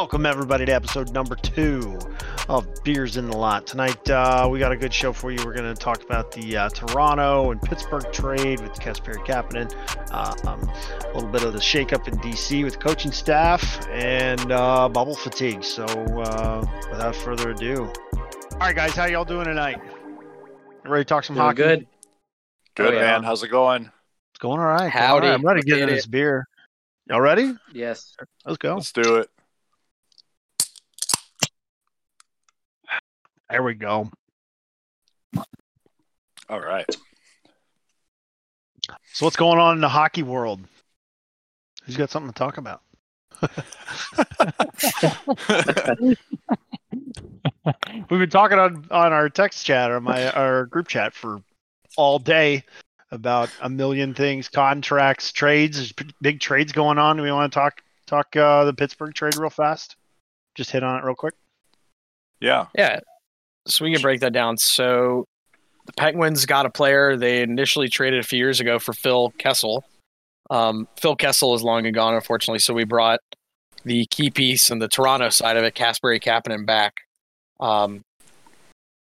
Welcome, everybody, to episode number two of Beers in the Lot. Tonight, uh, we got a good show for you. We're going to talk about the uh, Toronto and Pittsburgh trade with Kasperi Kapanen, uh, um, a little bit of the shakeup in DC with coaching staff, and uh, bubble fatigue. So, uh, without further ado, all right, guys, how y'all doing tonight? Ready to talk some Doing hockey? good. Good Oh, yeah. man. How's it going? It's going all right. Howdy. right. I'm ready to get Get into this beer. Y'all ready? Yes. Let's go. Let's do it. There we go. All right. So what's going on in the hockey world? Who's got something to talk about? We've been talking on on our text chat or my our group chat for all day about a million things, contracts, trades. There's p- big trades going on. Do we want to talk talk uh, the Pittsburgh trade real fast? Just hit on it real quick. yeah. Yeah. So we can break that down. So the Penguins got a player they initially traded a few years ago for Phil Kessel. Um, Phil Kessel is long and gone, unfortunately. So we brought the key piece and the Toronto side of it, Casper Kapanen, back. Um,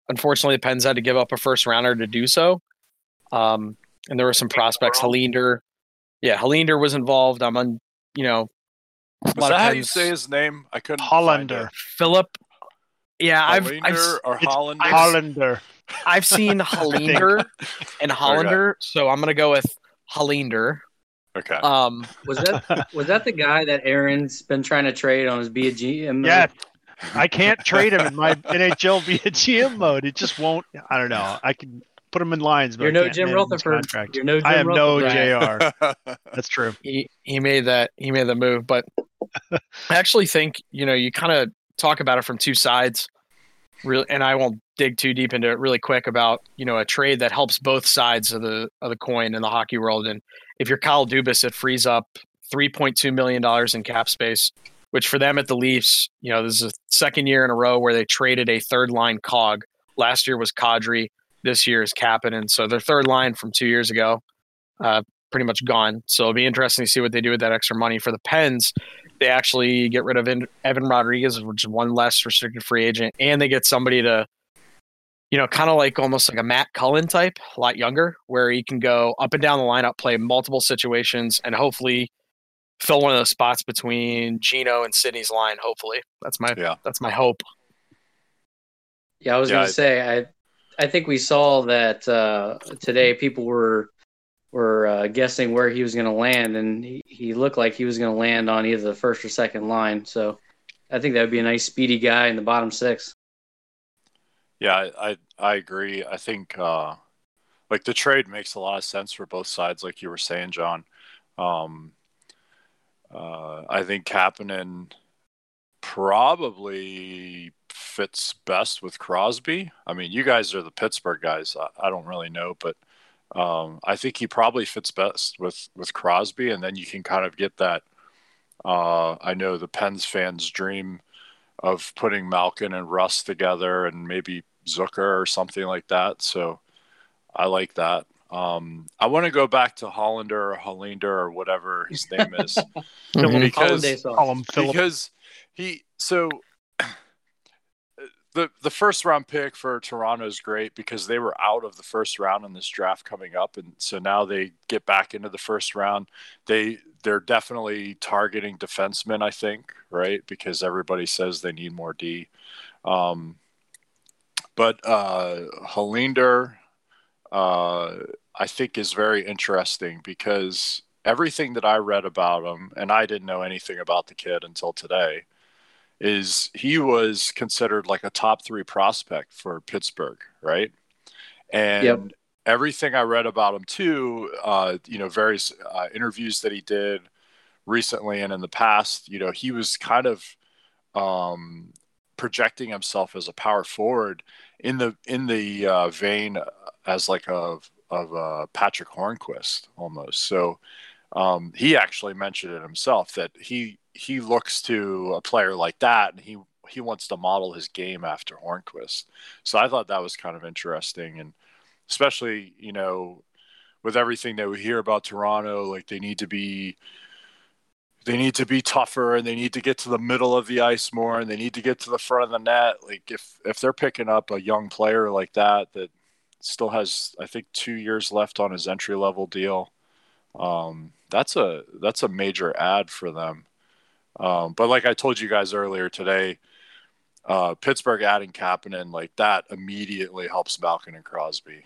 unfortunately, the Pens had to give up a first rounder to do so. Um, and there were some prospects. Halinder, yeah, Halinder was involved. I'm on, you know, a Was that of how you say his name? I couldn't. Hollander. Filip. Yeah, I've, Find I've. Hollander or Hollander? Hollander. I've seen Hollander and Hollander, so I'm gonna go with Hollander. Okay. Um, Was that was that the guy that Aaron's been trying to trade on his BG? Yes. I can't trade him in my NHL via GM mode. It just won't. I don't know. I can put him in lines, but You're I no can't Jim Rutherford. contract. You're no Jim I am no JR. That's true. he he made that he made the move, but I actually think you know you kind of talk about it from two sides. Really, and I won't dig too deep into it really quick about you know a trade that helps both sides of the of the coin in the hockey world. And if you're Kyle Dubas, it frees up three point two million dollars in cap space, which for them at the Leafs, you know, this is the second year in a row where they traded a third line cog. Last year was Kadri, this year is Kapanen. So their third line from two years ago, uh, pretty much gone. So it'll be interesting to see what they do with that extra money for the Pens. They actually get rid of Evan Rodrigues, which is one less restricted free agent, and they get somebody to, you know, kind of like almost like a Matt Cullen type, a lot younger, where he can go up and down the lineup, play multiple situations, and hopefully fill one of those spots between Geno and Sidney's line. Hopefully, that's my Yeah. that's my hope. Yeah, I was Yeah, gonna I- say I I think we saw that uh, today. People were were uh, guessing where he was going to land, and he, he looked like he was going to land on either the first or second line. So I think that would be a nice speedy guy in the bottom six. yeah, I, I I agree. I think uh, like the trade makes a lot of sense for both sides, like you were saying, John. Um, uh, I think Kapanen probably fits best with Crosby. I mean, you guys are the Pittsburgh guys. I, I don't really know, but um, I think he probably fits best with with Crosby, and then you can kind of get that. Uh, I know the Pens fans dream of putting Malkin and Rust together, and maybe Zucker or something like that. So I like that. Um, I want to go back to Hollander or Hollander or whatever his name is Mhm. because Hollandaise sauce. Call him Filip. because he so the the first round pick for Toronto is great because they were out of the first round in this draft coming up, and so now they get back into the first round. They they're definitely targeting defensemen, I think, right? Because everybody says they need more D. Um, but uh, uh, I think, is very interesting because everything that I read about him, and I didn't know anything about the kid until today, is he was considered like a top three prospect for Pittsburgh, right? And Yep. everything I read about him too, uh, you know, various uh, interviews that he did recently and in the past, you know, he was kind of um, projecting himself as a power forward in the in the uh, vein as like a of uh, Patric Hornqvist almost. So um, he actually mentioned it himself that he he looks to a player like that and he he wants to model his game after Hornqvist. So I thought that was kind of interesting and especially you know with everything that we hear about Toronto, like they need to be they need to be tougher and they need to get to the middle of the ice more and they need to get to the front of the net. Like if if they're picking up a young player like that that still has I think two years left on his entry level deal, um, that's a that's a major ad for them. Um, but like I told you guys earlier today, uh, Pittsburgh adding Kapanen like that immediately helps Malkin and Crosby.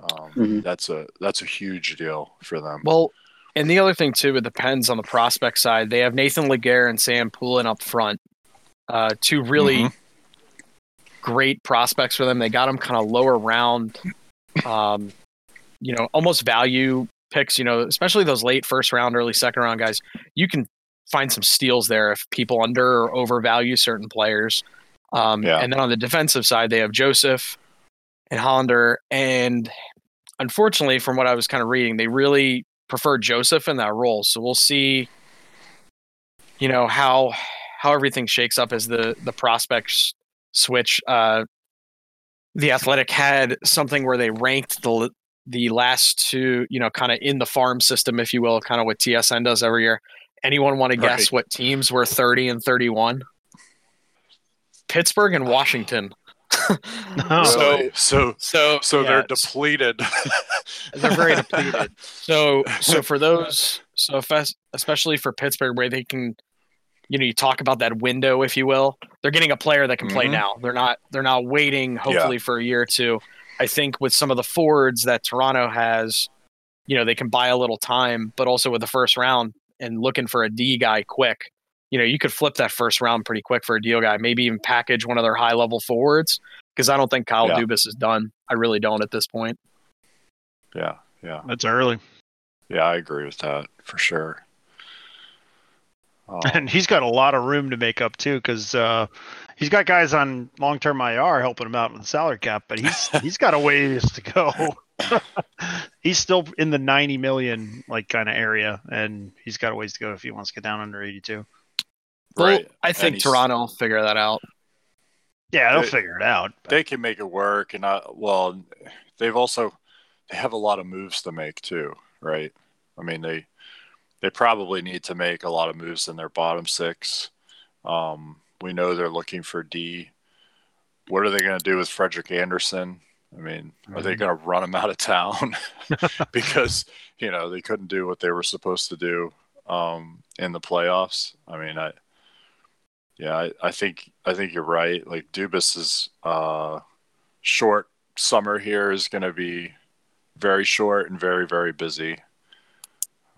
Um, Mhm. That's a that's a huge deal for them. Well, and the other thing too, it depends on the prospect side. They have Nathan Legare and Sam Poulin up front, uh, two really Mhm. great prospects for them. They got them kind of lower round, um, you know, almost value picks. You know, especially those late first round, early second round guys. You can find some steals there if people under or overvalue certain players. Um, Yeah. And then on the defensive side, they have Joseph and Hollander. And unfortunately, from what I was kind of reading, they really prefer Joseph in that role. So we'll see, you know, how how everything shakes up as the the prospects switch. Uh, the Athletic had something where they ranked the the last two, you know, kind of in the farm system, if you will, kind of what TSN does every year. Anyone want to guess Right. what teams were 30 and 31? Pittsburgh and Washington. Oh. So- so So so yeah, they're depleted. they're very depleted. So so for those so if, especially for Pittsburgh where they can you know you talk about that window if you will they're getting a player that can play Mhm. now they're not they're not waiting hopefully for a year or two I think with some of the forwards that Toronto has you know they can buy a little time but also with the first round and looking for a D guy quick you know you could flip that first round pretty quick for a deal guy maybe even package one of their high level forwards because I don't think Kyle Yeah. Dubas is done I really don't at this point yeah, yeah, That's early. yeah. I agree with that for sure. Um, And he's got a lot of room to make up too, because uh, he's got guys on long-term IR helping him out with the salary cap, but he's he's got a ways to go. he's still in the 90 million like kind of area, and he's got a ways to go if he wants to get down under 82. Well, right. I think Toronto will figure that out. Yeah, they'll They- figure it out. but- they can make it work, and I, well, they've also they have a lot of moves to make too, right? I mean they they probably need to make a lot of moves in their bottom six. Um, we know they're looking for D. What are they going to do with Frederik Andersen? I mean, are they going to run him out of town because you know they couldn't do what they were supposed to do um, in the playoffs? I mean, I yeah, I, I think I think you're right. Like Dubas's uh, short summer here is going to be very short and very very busy.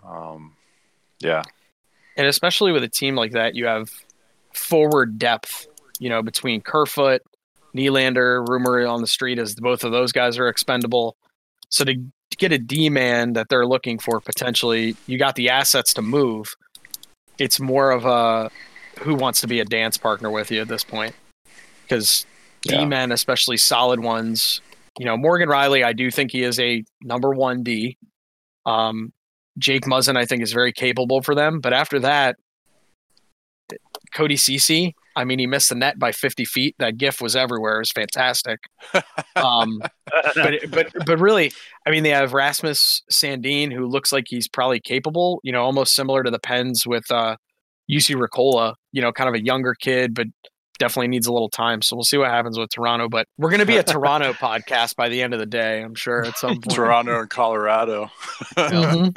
Um, yeah, And especially with a team like that, you have forward depth, you know, between Kerfoot, Nylander, rumor on the street is both of those guys are expendable. So to, to get a D man that they're looking for potentially, you got the assets to move. It's more of a who wants to be a dance partner with you at this point. Because Yeah. D men, especially solid ones, you know, Morgan Rielly, I do think he is a number one D. Um, Jake Muzzin, I think, is very capable for them. But after that, Cody Ceci, I mean, he missed the net by 50 feet. That gif was everywhere. It was fantastic. Um, but, but, but really, I mean, they have Rasmus Sandin, who looks like he's probably capable, you know, almost similar to the Pens with uh, Juuso Riikola, you know, kind of a younger kid, but definitely needs a little time. So we'll see what happens with Toronto. But we're going to be a Toronto podcast by the end of the day, I'm sure, at some point. Toronto and Colorado. Mhm.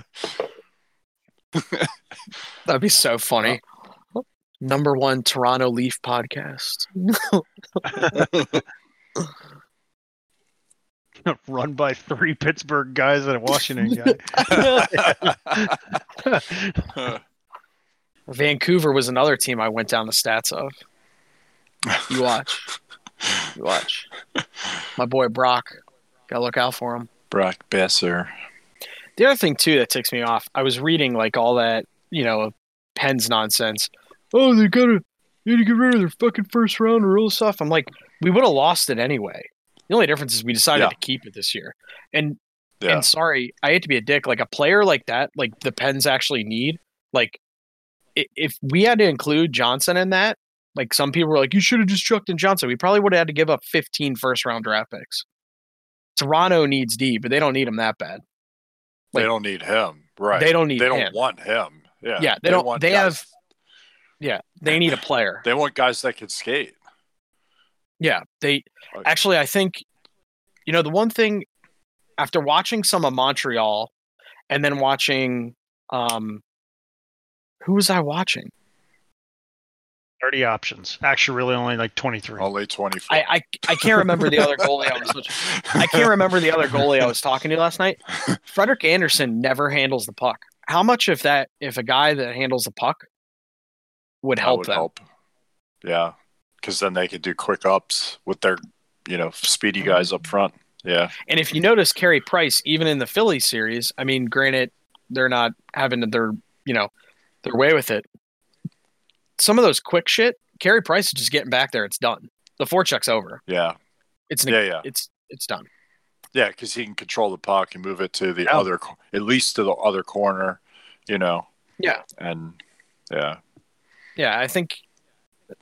That'd be so funny. Number one Toronto Leaf podcast. Run by three Pittsburgh guys and a Washington guy. Vancouver was another team I went down the stats of. You watch. You watch. My boy Brock. Gotta look out for him. Brock Boeser. The other thing too that ticks me off, I was reading like all that, you know, Pens nonsense. Oh, they gotta they need to get rid of their fucking first round or all this stuff. I'm like, we would have lost it anyway. The only difference is we decided Yeah. to keep it this year. And Yeah. and sorry, I hate to be a dick. Like a player like that, like the Pens actually need, like if we had to include Johnson in that, like some people were like, you should have just chucked in Johnson. We probably would have had to give up 15 first round draft picks. Toronto needs D, but they don't need him that bad. they don't need him. Right. They don't need They don't him. want him. Yeah, Yeah, they don't- want they have- Yeah, they need a player. They want guys that can skate. Yeah, they Like- actually. I think you know the one thing after watching some of Montreal, and then watching um, who was I watching? 30 options. Actually, really only like 23. Only twenty four. I I, I can't remember the other goalie I was. Such, I can't remember the other goalie I was talking to last night. Frederik Andersen never handles the puck. How much if that if a guy that handles the puck would help would them? help. Yeah, because then they could do quick ups with their, you know, speedy Mm-hmm. guys up front. Yeah, And if you notice, Carey Price, even in the Philly series, I mean, granted, they're not having their, you know, their way with it. Some of those quick shit, Carey Price is just getting back there. It's done. The forecheck's over. yeah, It's yeah, yeah, it's it's done. yeah. Because he can control the puck and move it to the other, at least to the other corner. You know. Yeah. And yeah, Yeah, I think.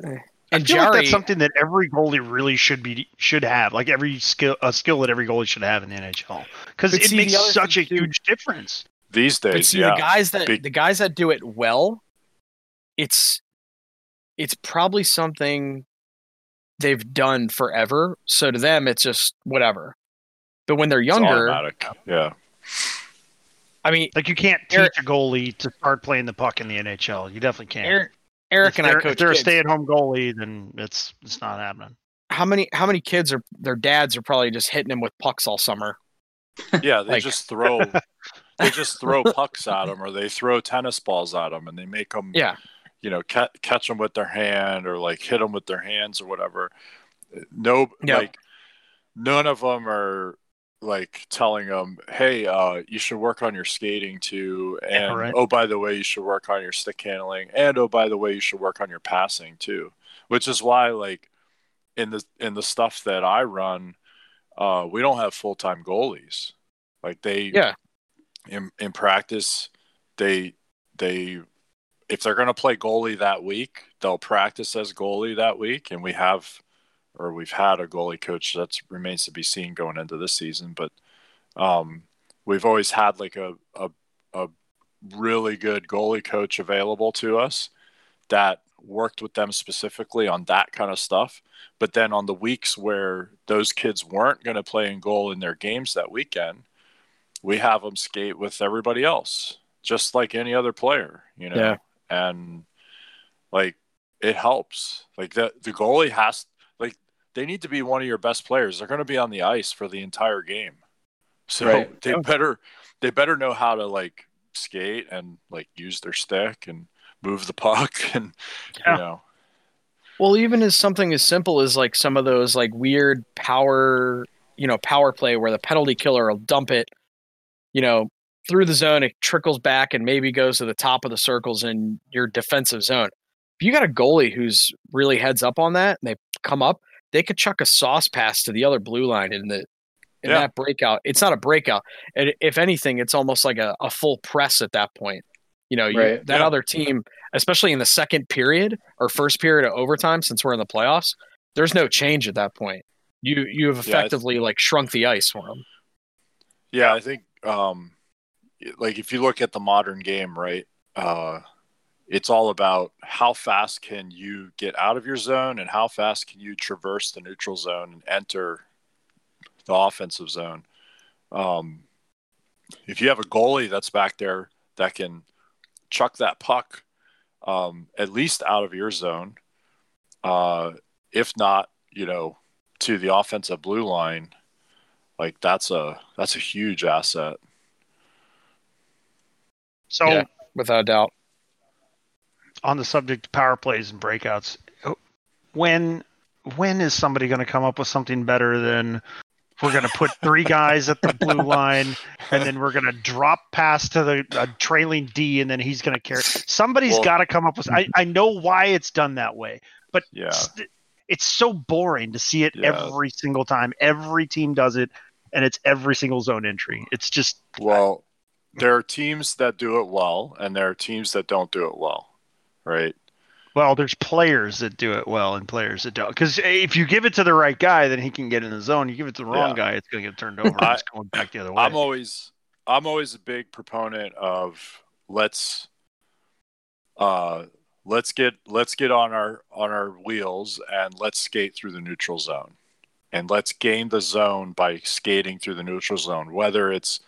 I And feel like that's something that every goalie really should be should have. Like every skill, a skill that every goalie should have in the NHL, because it see, makes such a too- huge difference. these but days, see yeah, the guys that Big- the guys that do it well, it's it's probably something they've done forever. So to them, it's just whatever. But when they're younger. Yeah, I mean, Like you can't teach Eric- a goalie to start playing the puck in the NHL. You definitely can't. Eric, Eric if and I coach if they're a stay-at-home goalie, then it's it's not happening. how many how many kids are their dads are probably just hitting them with pucks all summer? yeah. They Like- just throw, they just throw pucks at them, or they throw tennis balls at them, and they make them, Yeah, you know, ca- catch them with their hand or like hit them with their hands or whatever. No, Yeah. like none of them are like telling them, "Hey, uh, you should work on your skating too," Yeah, and right. oh, by the way, you should work on your stick handling, and oh, by the way, you should work on your passing too. Which is why, like, in the in the stuff that I run, uh, we don't have full time goalies. Like they, Yeah. in in practice, they they if they're going to play goalie that week, they'll practice as goalie that week, and we have or we've had a goalie coach that remains to be seen going into this season, but um, we've always had like a, a a really good goalie coach available to us that worked with them specifically on that kind of stuff. But then on the weeks where those kids weren't going to play in goal in their games that weekend, we have them skate with everybody else, just like any other player, you know. Yeah. And like it helps. Like the the goalie has they need to be one of your best players. They're going to be on the ice for the entire game, so Right. they better they better know how to like skate and like use their stick and move the puck and Yeah. you know Well, even as something as simple as like some of those like weird power, you know, power play where the penalty killer will dump it, you know, through the zone, it trickles back and maybe goes to the top of the circles in your defensive zone. If you got a goalie who's really heads up on that and they come up, they could chuck a sauce pass to the other blue line in the in Yeah. that breakout. It's not a breakout. And if anything, it's almost like a, a full press at that point. You know, you, Right. that Yeah. other team, especially in the second period or first period of overtime, since we're in the playoffs, there's no change at that point. You you have Yeah, effectively like shrunk the ice for them. Yeah, I think um like if you look at the modern game, right? Uh it's all about how fast can you get out of your zone and how fast can you traverse the neutral zone and enter the offensive zone. Um if you have a goalie that's back there that can chuck that puck um, at least out of your zone, uh, if not, you know, to the offensive blue line, like that's a that's a huge asset. So Yeah. Without a doubt. On the subject of power plays and breakouts, when when is somebody going to come up with something better than we're going to put three guys at the blue line and then we're going to drop pass to the uh, trailing D and then he's going to carry. Somebody's Well- got to come up with. I, I know why it's done that way, but Yeah. st- it's so boring to see it Yeah. every single time. Every team does it, and it's every single zone entry. It's just Well, there are teams that do it well, and there are teams that don't do it well, right? Well, there's players that do it well and players that don't. Because if you give it to the right guy, then he can get in the zone. You give it to the wrong Yeah. guy, it's going to get turned over. I- it's going back the other way. I'm always I'm always a big proponent of let's uh, let's get let's get on our on our wheels and let's skate through the neutral zone, and let's gain the zone by skating through the neutral zone, whether it's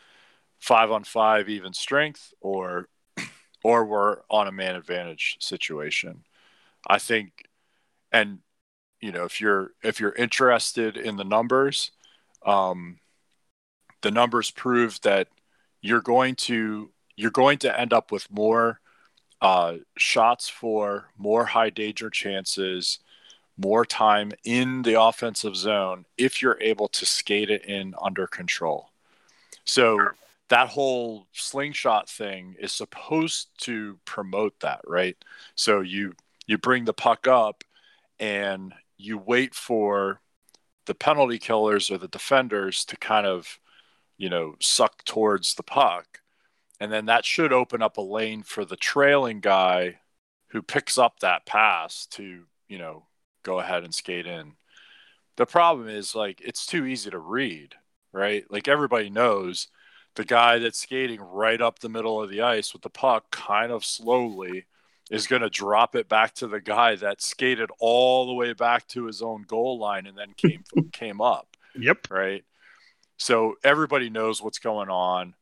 five on five even strength or or we're on a man advantage situation. I think, and you know, if you're if you're interested in the numbers, um, the numbers prove that you're going to you're going to end up with more uh, shots for more high danger chances, more time in the offensive zone if you're able to skate it in under control. So that whole slingshot thing is supposed to promote that, right? So you you bring the puck up and you wait for the penalty killers or the defenders to kind of, you know, suck towards the puck. And then that should open up a lane for the trailing guy who picks up that pass to, you know, go ahead and skate in. The problem is like it's too easy to read, right? Like everybody knows the guy that's skating right up the middle of the ice with the puck kind of slowly is going to drop it back to the guy that skated all the way back to his own goal line and then came came up. Yep. Right. So everybody knows what's going on.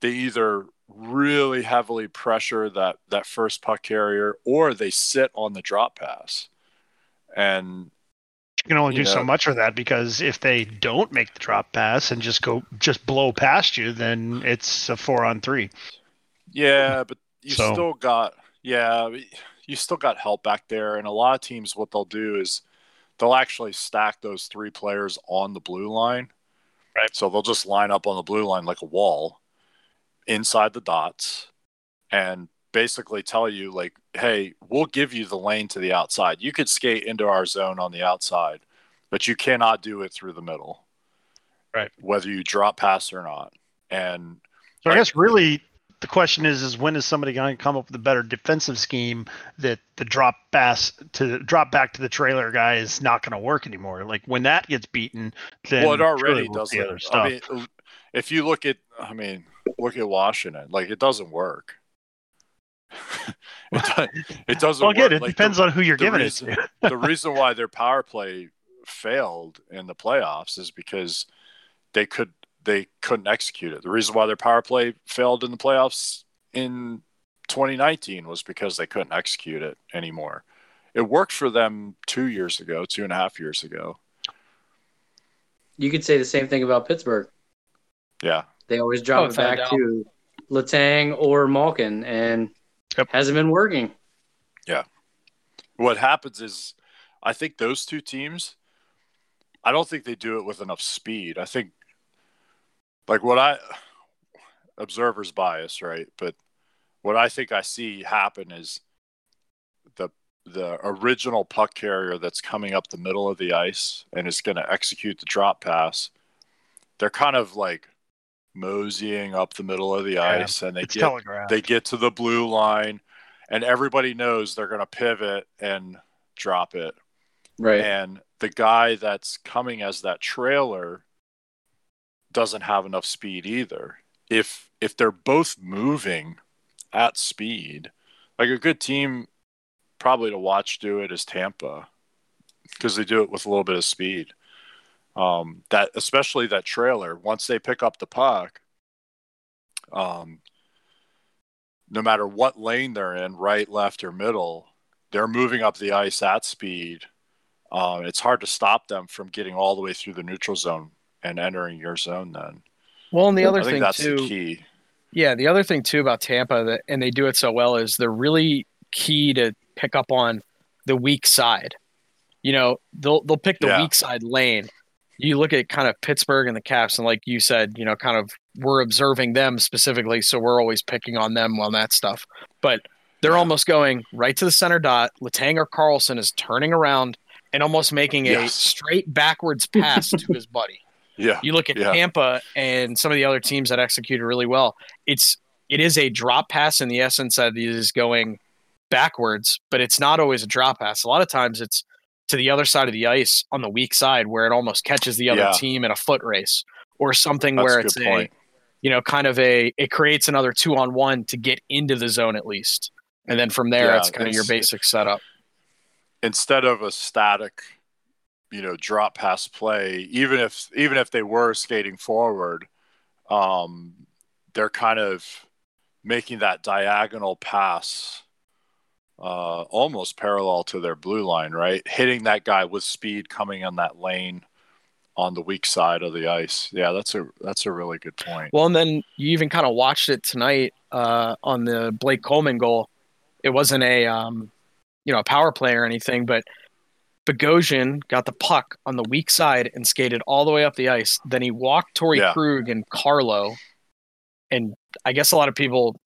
They either really heavily pressure that that first puck carrier or they sit on the drop pass. And you can only You do so much for that because if they don't make the drop pass and just go just blow past you, then it's a four on three. Yeah, but you So- still got yeah, you still got help back there, and a lot of teams what they'll do is they'll actually stack those three players on the blue line. Right. So they'll just line up on the blue line like a wall inside the dots and basically tell you like, "Hey, we'll give you the lane to the outside. You could skate into our zone on the outside, but you cannot do it through the middle." Right. Whether you drop pass or not. And So I guess really the question is is when is somebody going to come up with a better defensive scheme that the drop pass to drop back to the trailer guy is not going to work anymore? Like when that gets beaten, then well, it already see doesn't. other stuff. I mean, if you look at, I mean, look at Washington. Like it doesn't work. it, do- it doesn't. well, again, work. it Like, depends the, on who you're giving reason- it to. the reason why their power play failed in the playoffs is because they could they couldn't execute it. The reason why their power play failed in the playoffs in 2019 was because they couldn't execute it anymore. It worked for them two years ago, two and a half years ago. You could say the same thing about Pittsburgh. Yeah, They always drop Oh, it back to Letang or Malkin, and Yep. hasn't been working. Yeah. What happens is I think those two teams I don't think they do it with enough speed. I think like what I observer's bias, right? But what I think I see happen is the the original puck carrier that's coming up the middle of the ice and is going to execute the drop pass. They're kind of like moseying up the middle of the Yeah, ice and they get they get to the blue line and everybody knows they're going to pivot and drop it. Right. and the guy that's coming as that trailer doesn't have enough speed either. If if they're both moving at speed like a good team probably to watch do it is tampa because they do it with a little bit of speed um that especially that trailer once they pick up the puck um no matter what lane they're in right left or middle they're moving up the ice at speed um, it's hard to stop them from getting all the way through the neutral zone and entering your zone then Well, and the other i think thing that's too, the key yeah, the other thing too about Tampa that and they do it so well is they're really key to pick up on the weak side. You know, they'll they'll pick the Yeah. weak side lane. You look at kind of Pittsburgh and the Caps, and like you said, you know, kind of we're observing them specifically, so we're always picking on them on that stuff. But they're almost going right to the center dot. Letang or Carlson is turning around and almost making a Yes. straight backwards pass to his buddy. yeah You look at Yeah. Tampa and some of the other teams that executed really well. It's it is a drop pass in the essence that it is going backwards, but it's not always a drop pass. A lot of times it's to the other side of the ice on the weak side where it almost catches the other Yeah. team in a foot race or something that's where it's a point you know kind of a it creates another two on one to get into the zone at least. and then from there, Yeah, it's kind of your basic setup. instead of a static, you know, drop pass play, even if even if they were skating forward, um, they're kind of making that diagonal pass uh, almost parallel to their blue line, right? Hitting that guy with speed coming on that lane on the weak side of the ice. Yeah, that's a that's a really good point. Well, and then you even kind of watched it tonight uh, on the Blake Coleman goal. It wasn't a um, you know a power play or anything, but Bogosian got the puck on the weak side and skated all the way up the ice. Then he walked Torey Yeah. Krug and Carlo, and I guess a lot of people,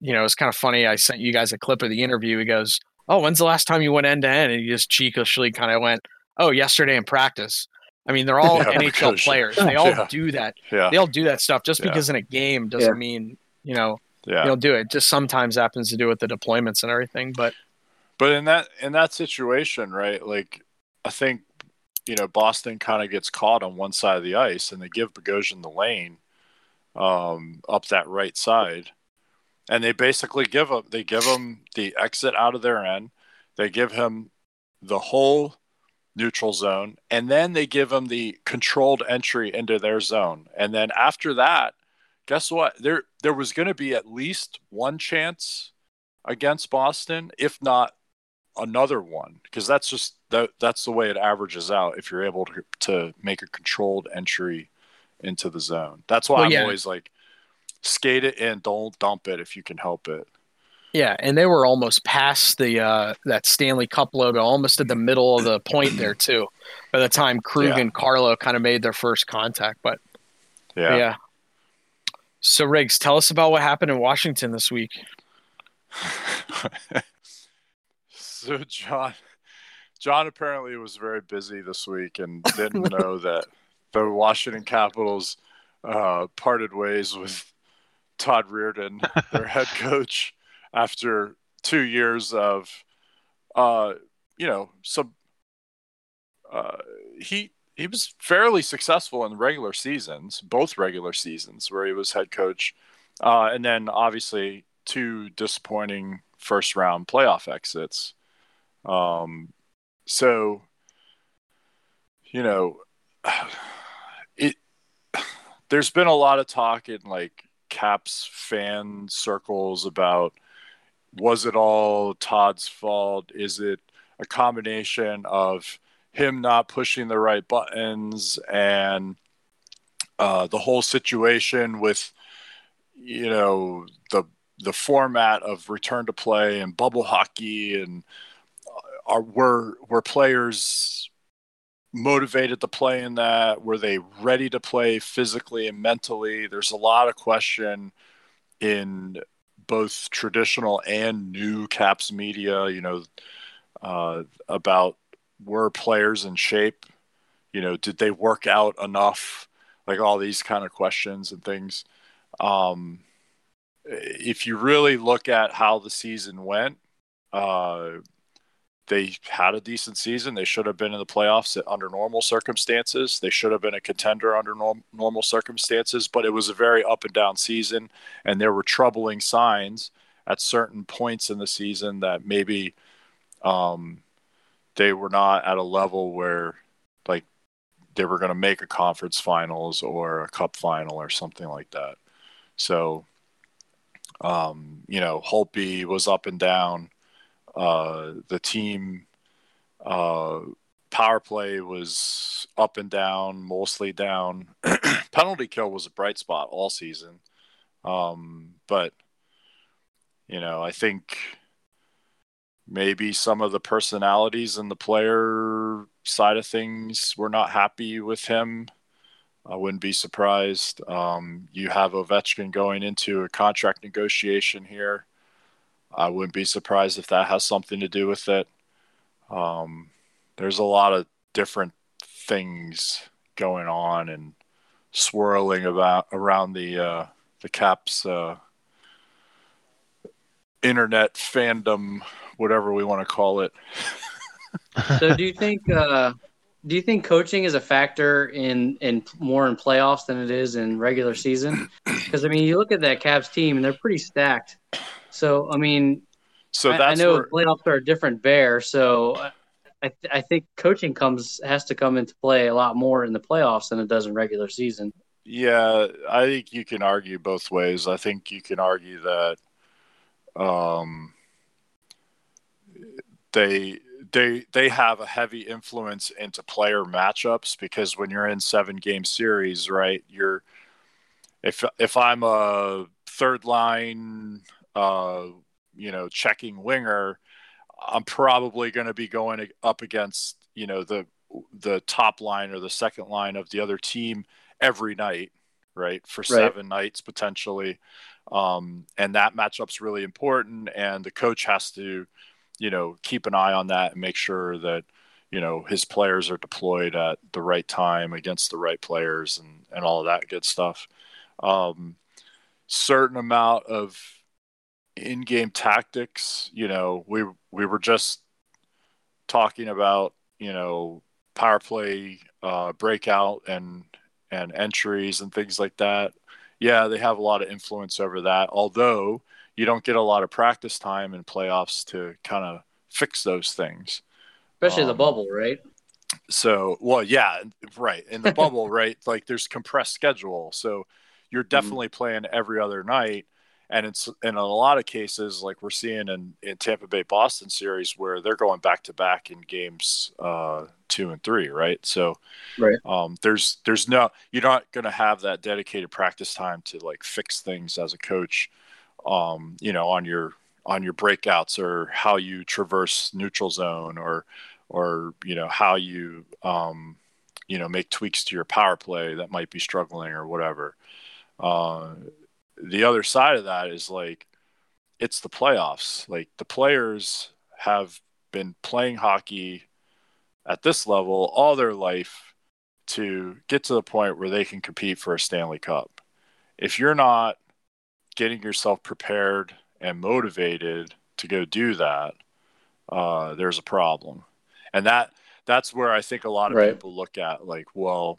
you know, it's kind of funny. I sent you guys a clip of the interview. He goes, "Oh, when's the last time you went end to end?" And he just cheekishly kind of went, "Oh, yesterday in practice." I mean, they're all Yeah, NHL Bogosian. players. They all Yeah. do that Yeah, they all do that stuff. Just Yeah. because in a game doesn't Yeah. mean you know yeah. you don't do it. Just sometimes happens to do with the deployments and everything. But But in that in that situation, right? Like I think you know Boston kind of gets caught on one side of the ice, and they give Bogosian the lane um, up that right side, and they basically give him they give him the exit out of their end. They give him the whole neutral zone, and then they give him the controlled entry into their zone. And then after that, guess what? There there was going to be at least one chance against Boston, if not another one, because that's just that, that's the way it averages out. If you're able to to make a controlled entry into the zone, that's why Well, I'm yeah. always like skate it in, don't dump it if you can help it. yeah, and they were almost past the uh, that Stanley Cup logo, almost at the middle of the point there too. By the time Krug Yeah. and Carlo kind of made their first contact, but Yeah. yeah. So Riggs, tell us about what happened in Washington this week. so John John apparently was very busy this week and didn't know that the Washington Capitals uh, parted ways with Todd Reirden, their head coach, after two years of, uh, you know, some. Uh, he he was fairly successful in regular seasons, both regular seasons where he was head coach, uh, and then obviously two disappointing first round playoff exits. Um, so, you know, it there's been a lot of talk in like Caps fan circles about was it all Todd's fault? Is it a combination of him not pushing the right buttons and uh, the whole situation with you know the the format of return to play and bubble hockey and uh, are were were players motivated to play in that? Were they ready to play physically and mentally? There's a lot of question in both traditional and new caps media you know uh, about were players in shape? You know did they work out enough? Like all these kind of questions and things. Um, if you really look at how the season went, uh, they had a decent season. They should have been in the playoffs under normal circumstances. They should have been a contender under norm- normal circumstances, but it was a very up and down season, and there were troubling signs at certain points in the season that maybe um, they were not at a level where like they were going to make a conference finals or a cup final or something like that. So, um, you know, Holtby was up and down. Uh, the team uh, power play was up and down, mostly down. Penalty kill was a bright spot all season. Um, but, you know, I think maybe some of the personalities and the player side of things were not happy with him. I wouldn't be surprised. Um, you have Ovechkin going into a contract negotiation here. I wouldn't be surprised if that has something to do with it. Um, there's a lot of different things going on and swirling about around the uh, the Caps uh, internet fandom, whatever we want to call it. So do you think uh, do you think coaching is a factor in in more in playoffs than it is in regular season? Because I mean, you look at that Caps team and they're pretty stacked. So I mean, So I- I know where, playoffs are a different bear, so I, th- I think coaching comes has to come into play a lot more in the playoffs than it does in regular season. Yeah, I think you can argue both ways. I think you can argue that um, they they they have a heavy influence into player matchups because when you're in seven game series, right? You're if if I'm a third line, uh, you know, checking winger, I'm probably going to be going up against you know the the top line or the second line of the other team every night, right? For Right. seven nights potentially. Um, and that matchup's really important. And the coach has to, you know, keep an eye on that and make sure that, you know, his players are deployed at the right time against the right players and, and all of that good stuff. Um, certain amount of in-game tactics, you know, we, we were just talking about, you know, power play, uh, breakout and, and entries and things like that. Yeah, they have a lot of influence over that. Although you don't get a lot of practice time in playoffs to kind of fix those things. Especially the Um, bubble, right? So, well, yeah, right. In the bubble, right? Like there's compressed schedule. So you're definitely playing every other night. And it's in a lot of cases, like we're seeing in, in Tampa Bay Boston series, where they're going back to back in games uh, two and three, right? So, Right. um, there's there's no you're not going to have that dedicated practice time to like fix things as a coach, um, you know, on your on your breakouts or how you traverse neutral zone or or you know how you um, you know make tweaks to your power play that might be struggling or whatever. Uh, the other side of that is like it's the playoffs. Like the players have been playing hockey at this level all their life to get to the point where they can compete for a Stanley Cup. If you're not getting yourself prepared and motivated to go do that, uh, there's a problem. And that that's where I think a lot of Right. people look at like, well,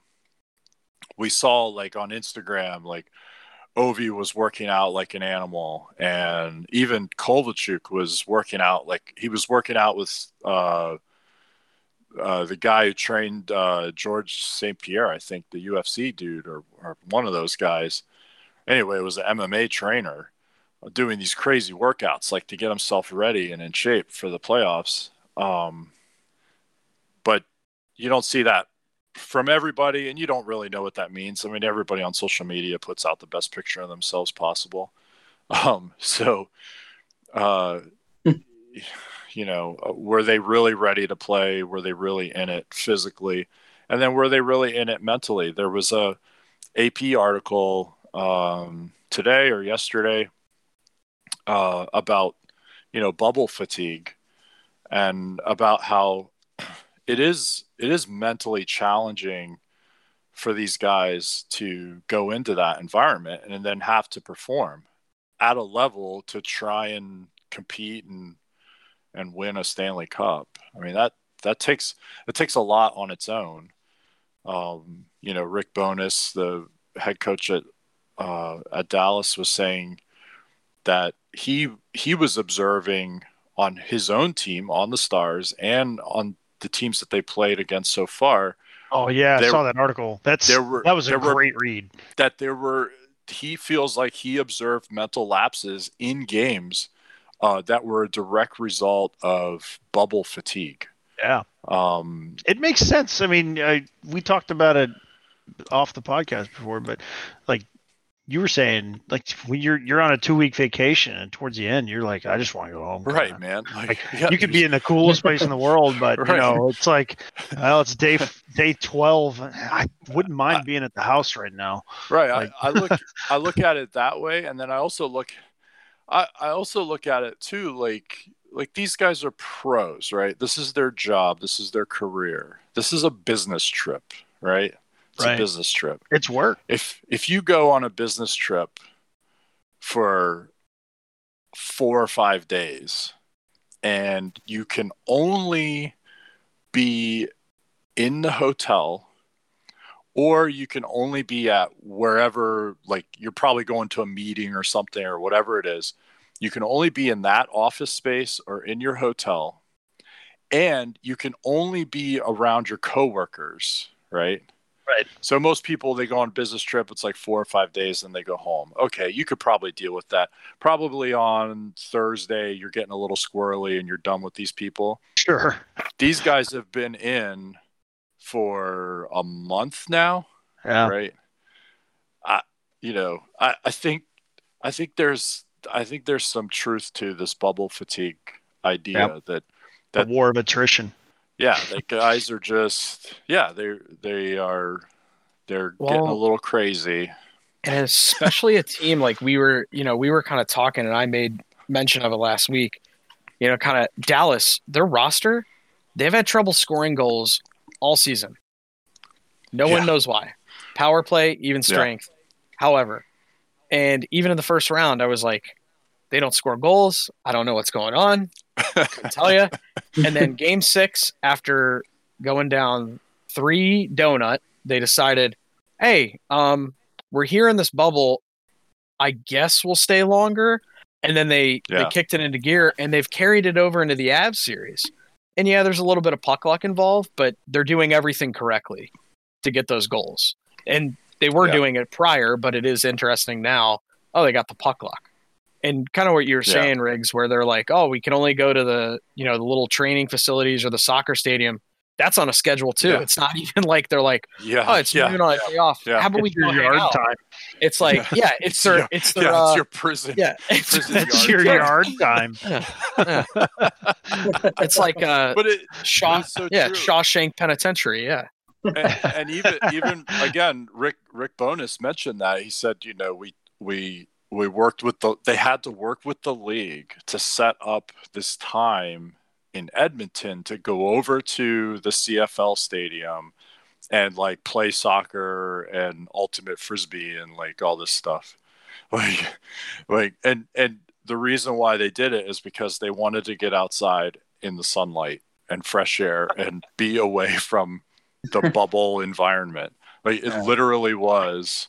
we saw like on Instagram, like Ovi was working out like an animal, and even Kovalchuk was working out like he was working out with uh, uh, the guy who trained uh, George St. Pierre, I think the UFC dude or, or one of those guys. Anyway, it was an MMA trainer uh, doing these crazy workouts like to get himself ready and in shape for the playoffs. Um, but you don't see that from everybody, and you don't really know what that means. I mean, everybody on social media puts out the best picture of themselves possible. Um, so, uh, you know, uh, were they really ready to play? Were they really in it physically? And then were they really in it mentally? There was a AP article um, today or yesterday uh, about you know bubble fatigue and about how it is it is mentally challenging for these guys to go into that environment and then have to perform at a level to try and compete and and win a Stanley Cup. I mean that that takes it takes a lot on its own. Um, you know, Rick Bowness, the head coach at uh, at Dallas, was saying that he he was observing on his own team, on the Stars, and on the teams that they played against so far, Oh yeah, I saw that article. That's there were- that was a there were- great read. that there were he feels like he observed mental lapses in games uh, that were a direct result of bubble fatigue. Yeah, Um, it makes sense. I mean, I, we talked about it off the podcast before, but like you were saying, like when you're you're on a two week vacation and towards the end, you're like, I just want to go home. right, kinda. man. Like, Like, yeah, you could be in the coolest place in the world, but you know, it's like, well, it's day day twelve. I wouldn't mind being at the house right now. right Like- I, I look i look at it that way and then i also look I, I also look at it too like like these guys are pros right this is their job this is their career this is a business trip right it's Right. a business trip It's work. if if you go on a business trip for four or five days and you can only be in the hotel or you can only be at wherever like you're probably going to a meeting or something or whatever it is you can only be in that office space or in your hotel, and you can only be around your coworkers, right? Right. So most people they go on business trip, it's like four or five days, and they go home. Okay, you could probably deal with that. Probably on Thursday, you're getting a little squirrely and you're done with these people. Sure. These guys have been in for a month now, Yeah. right? I you know, I, I think I think there's I think there's some truth to this bubble fatigue idea that The that- war of attrition. Yeah, the guys are just yeah, they they are they're getting a little crazy. and especially a team like we were, you know, we were kind of talking, and I made mention of it last week. You know, kind of Dallas, their roster, they've had trouble scoring goals all season. No Yeah. one knows why. Power play, even strength. However, and even in the first round, I was like, they don't score goals. I don't know what's going on. Tell you. And then game six, after going down three donut, they decided, hey, um, we're here in this bubble. I guess we'll stay longer. And then they, they kicked it into gear and they've carried it over into the Avs series. And yeah, there's a little bit of puck luck involved, but they're doing everything correctly to get those goals. And they were Yeah. doing it prior, but it is interesting now. Oh, they got the puck luck. And kind of what you were Yeah. saying, Riggs, where they're like, oh, we can only go to the, you know, the little training facilities or the soccer stadium. That's on a schedule too. Yeah. It's not even like they're like, Yeah, oh, it's yeah, even on a day off. yeah. How about we It's your go hang yard out? time. It's like, Yeah. yeah, it's It's their, your- it's their, yeah, uh, it's your prison. yeah, it's, prison That's yard your time. yard time. it's like uh, But it Shaw, it's so yeah, true. Shawshank Penitentiary, yeah. and, and even even again, Rick Rick Bowness mentioned that he said, you know, we we we worked with the they had to work with the league to set up this time in Edmonton to go over to the CFL stadium and like play soccer and ultimate frisbee and like all this stuff. Like like and and the reason why they did it is because they wanted to get outside in the sunlight and fresh air and be away from the bubble environment. Like it literally was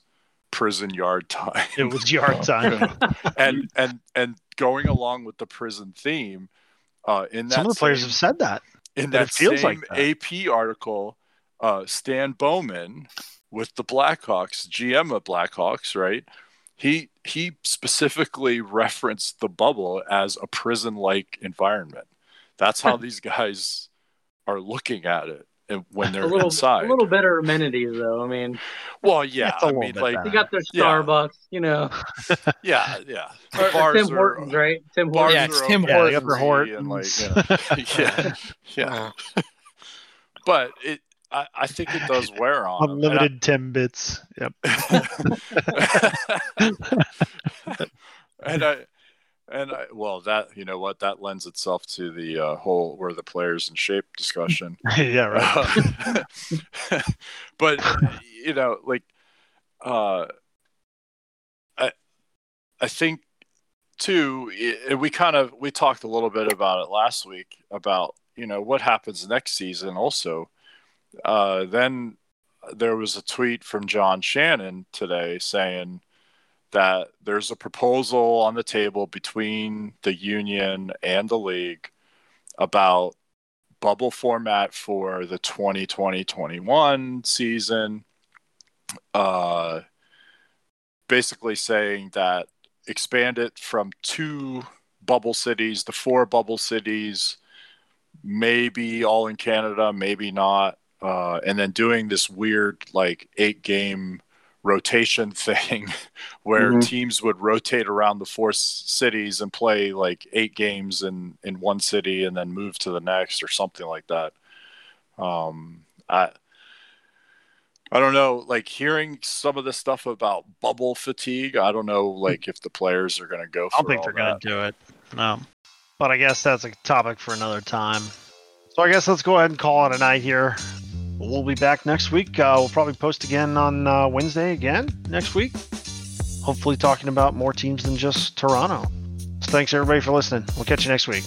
prison yard time. It was yard time. and and and going along with the prison theme, uh, in that Some of the players have said that. in that that feels same like that. AP article, uh, Stan Bowman with the Blackhawks, GM of Blackhawks, right? He he specifically referenced the bubble as a prison-like environment. That's how these guys are looking at it and when a they're little, inside. a little better amenities though. I mean, well, yeah, It's a I little mean, like, better. you got their Yeah. Starbucks, you know, yeah, yeah. or, or Bars Tim are- Hortons, right? Tim Hortons. Yeah, it's Tim okay Yeah, the upper see and, like, Hortons. yeah, yeah. Uh, But it, I, I think it does wear on 'em. And I- Unlimited Timbits. Yep. and I, and I, well, that you know what that lends itself to the uh, whole where the players in shape discussion. yeah, right. Uh, but you know, like, uh, I, I think too. i- we kind of we talked a little bit about it last week about you know what happens next season. Also, uh, then there was a tweet from John Shannon today saying that there's a proposal on the table between the union and the league about bubble format for the 2020-21 season uh basically saying that expand it from two bubble cities to four bubble cities maybe all in canada maybe not uh and then doing this weird like eight game rotation thing where Mhm. teams would rotate around the four cities and play like eight games in in one city and then move to the next or something like that um i i don't know like hearing some of the stuff about bubble fatigue i don't know like if the players are going to go for I don't think all they're going to do it. No. But I guess that's a topic for another time. So I guess let's go ahead and call it a night here. We'll be back next week. Uh, we'll probably post again on uh, Wednesday again next week. Hopefully, talking about more teams than just Toronto. So thanks everybody for listening. We'll catch you next week.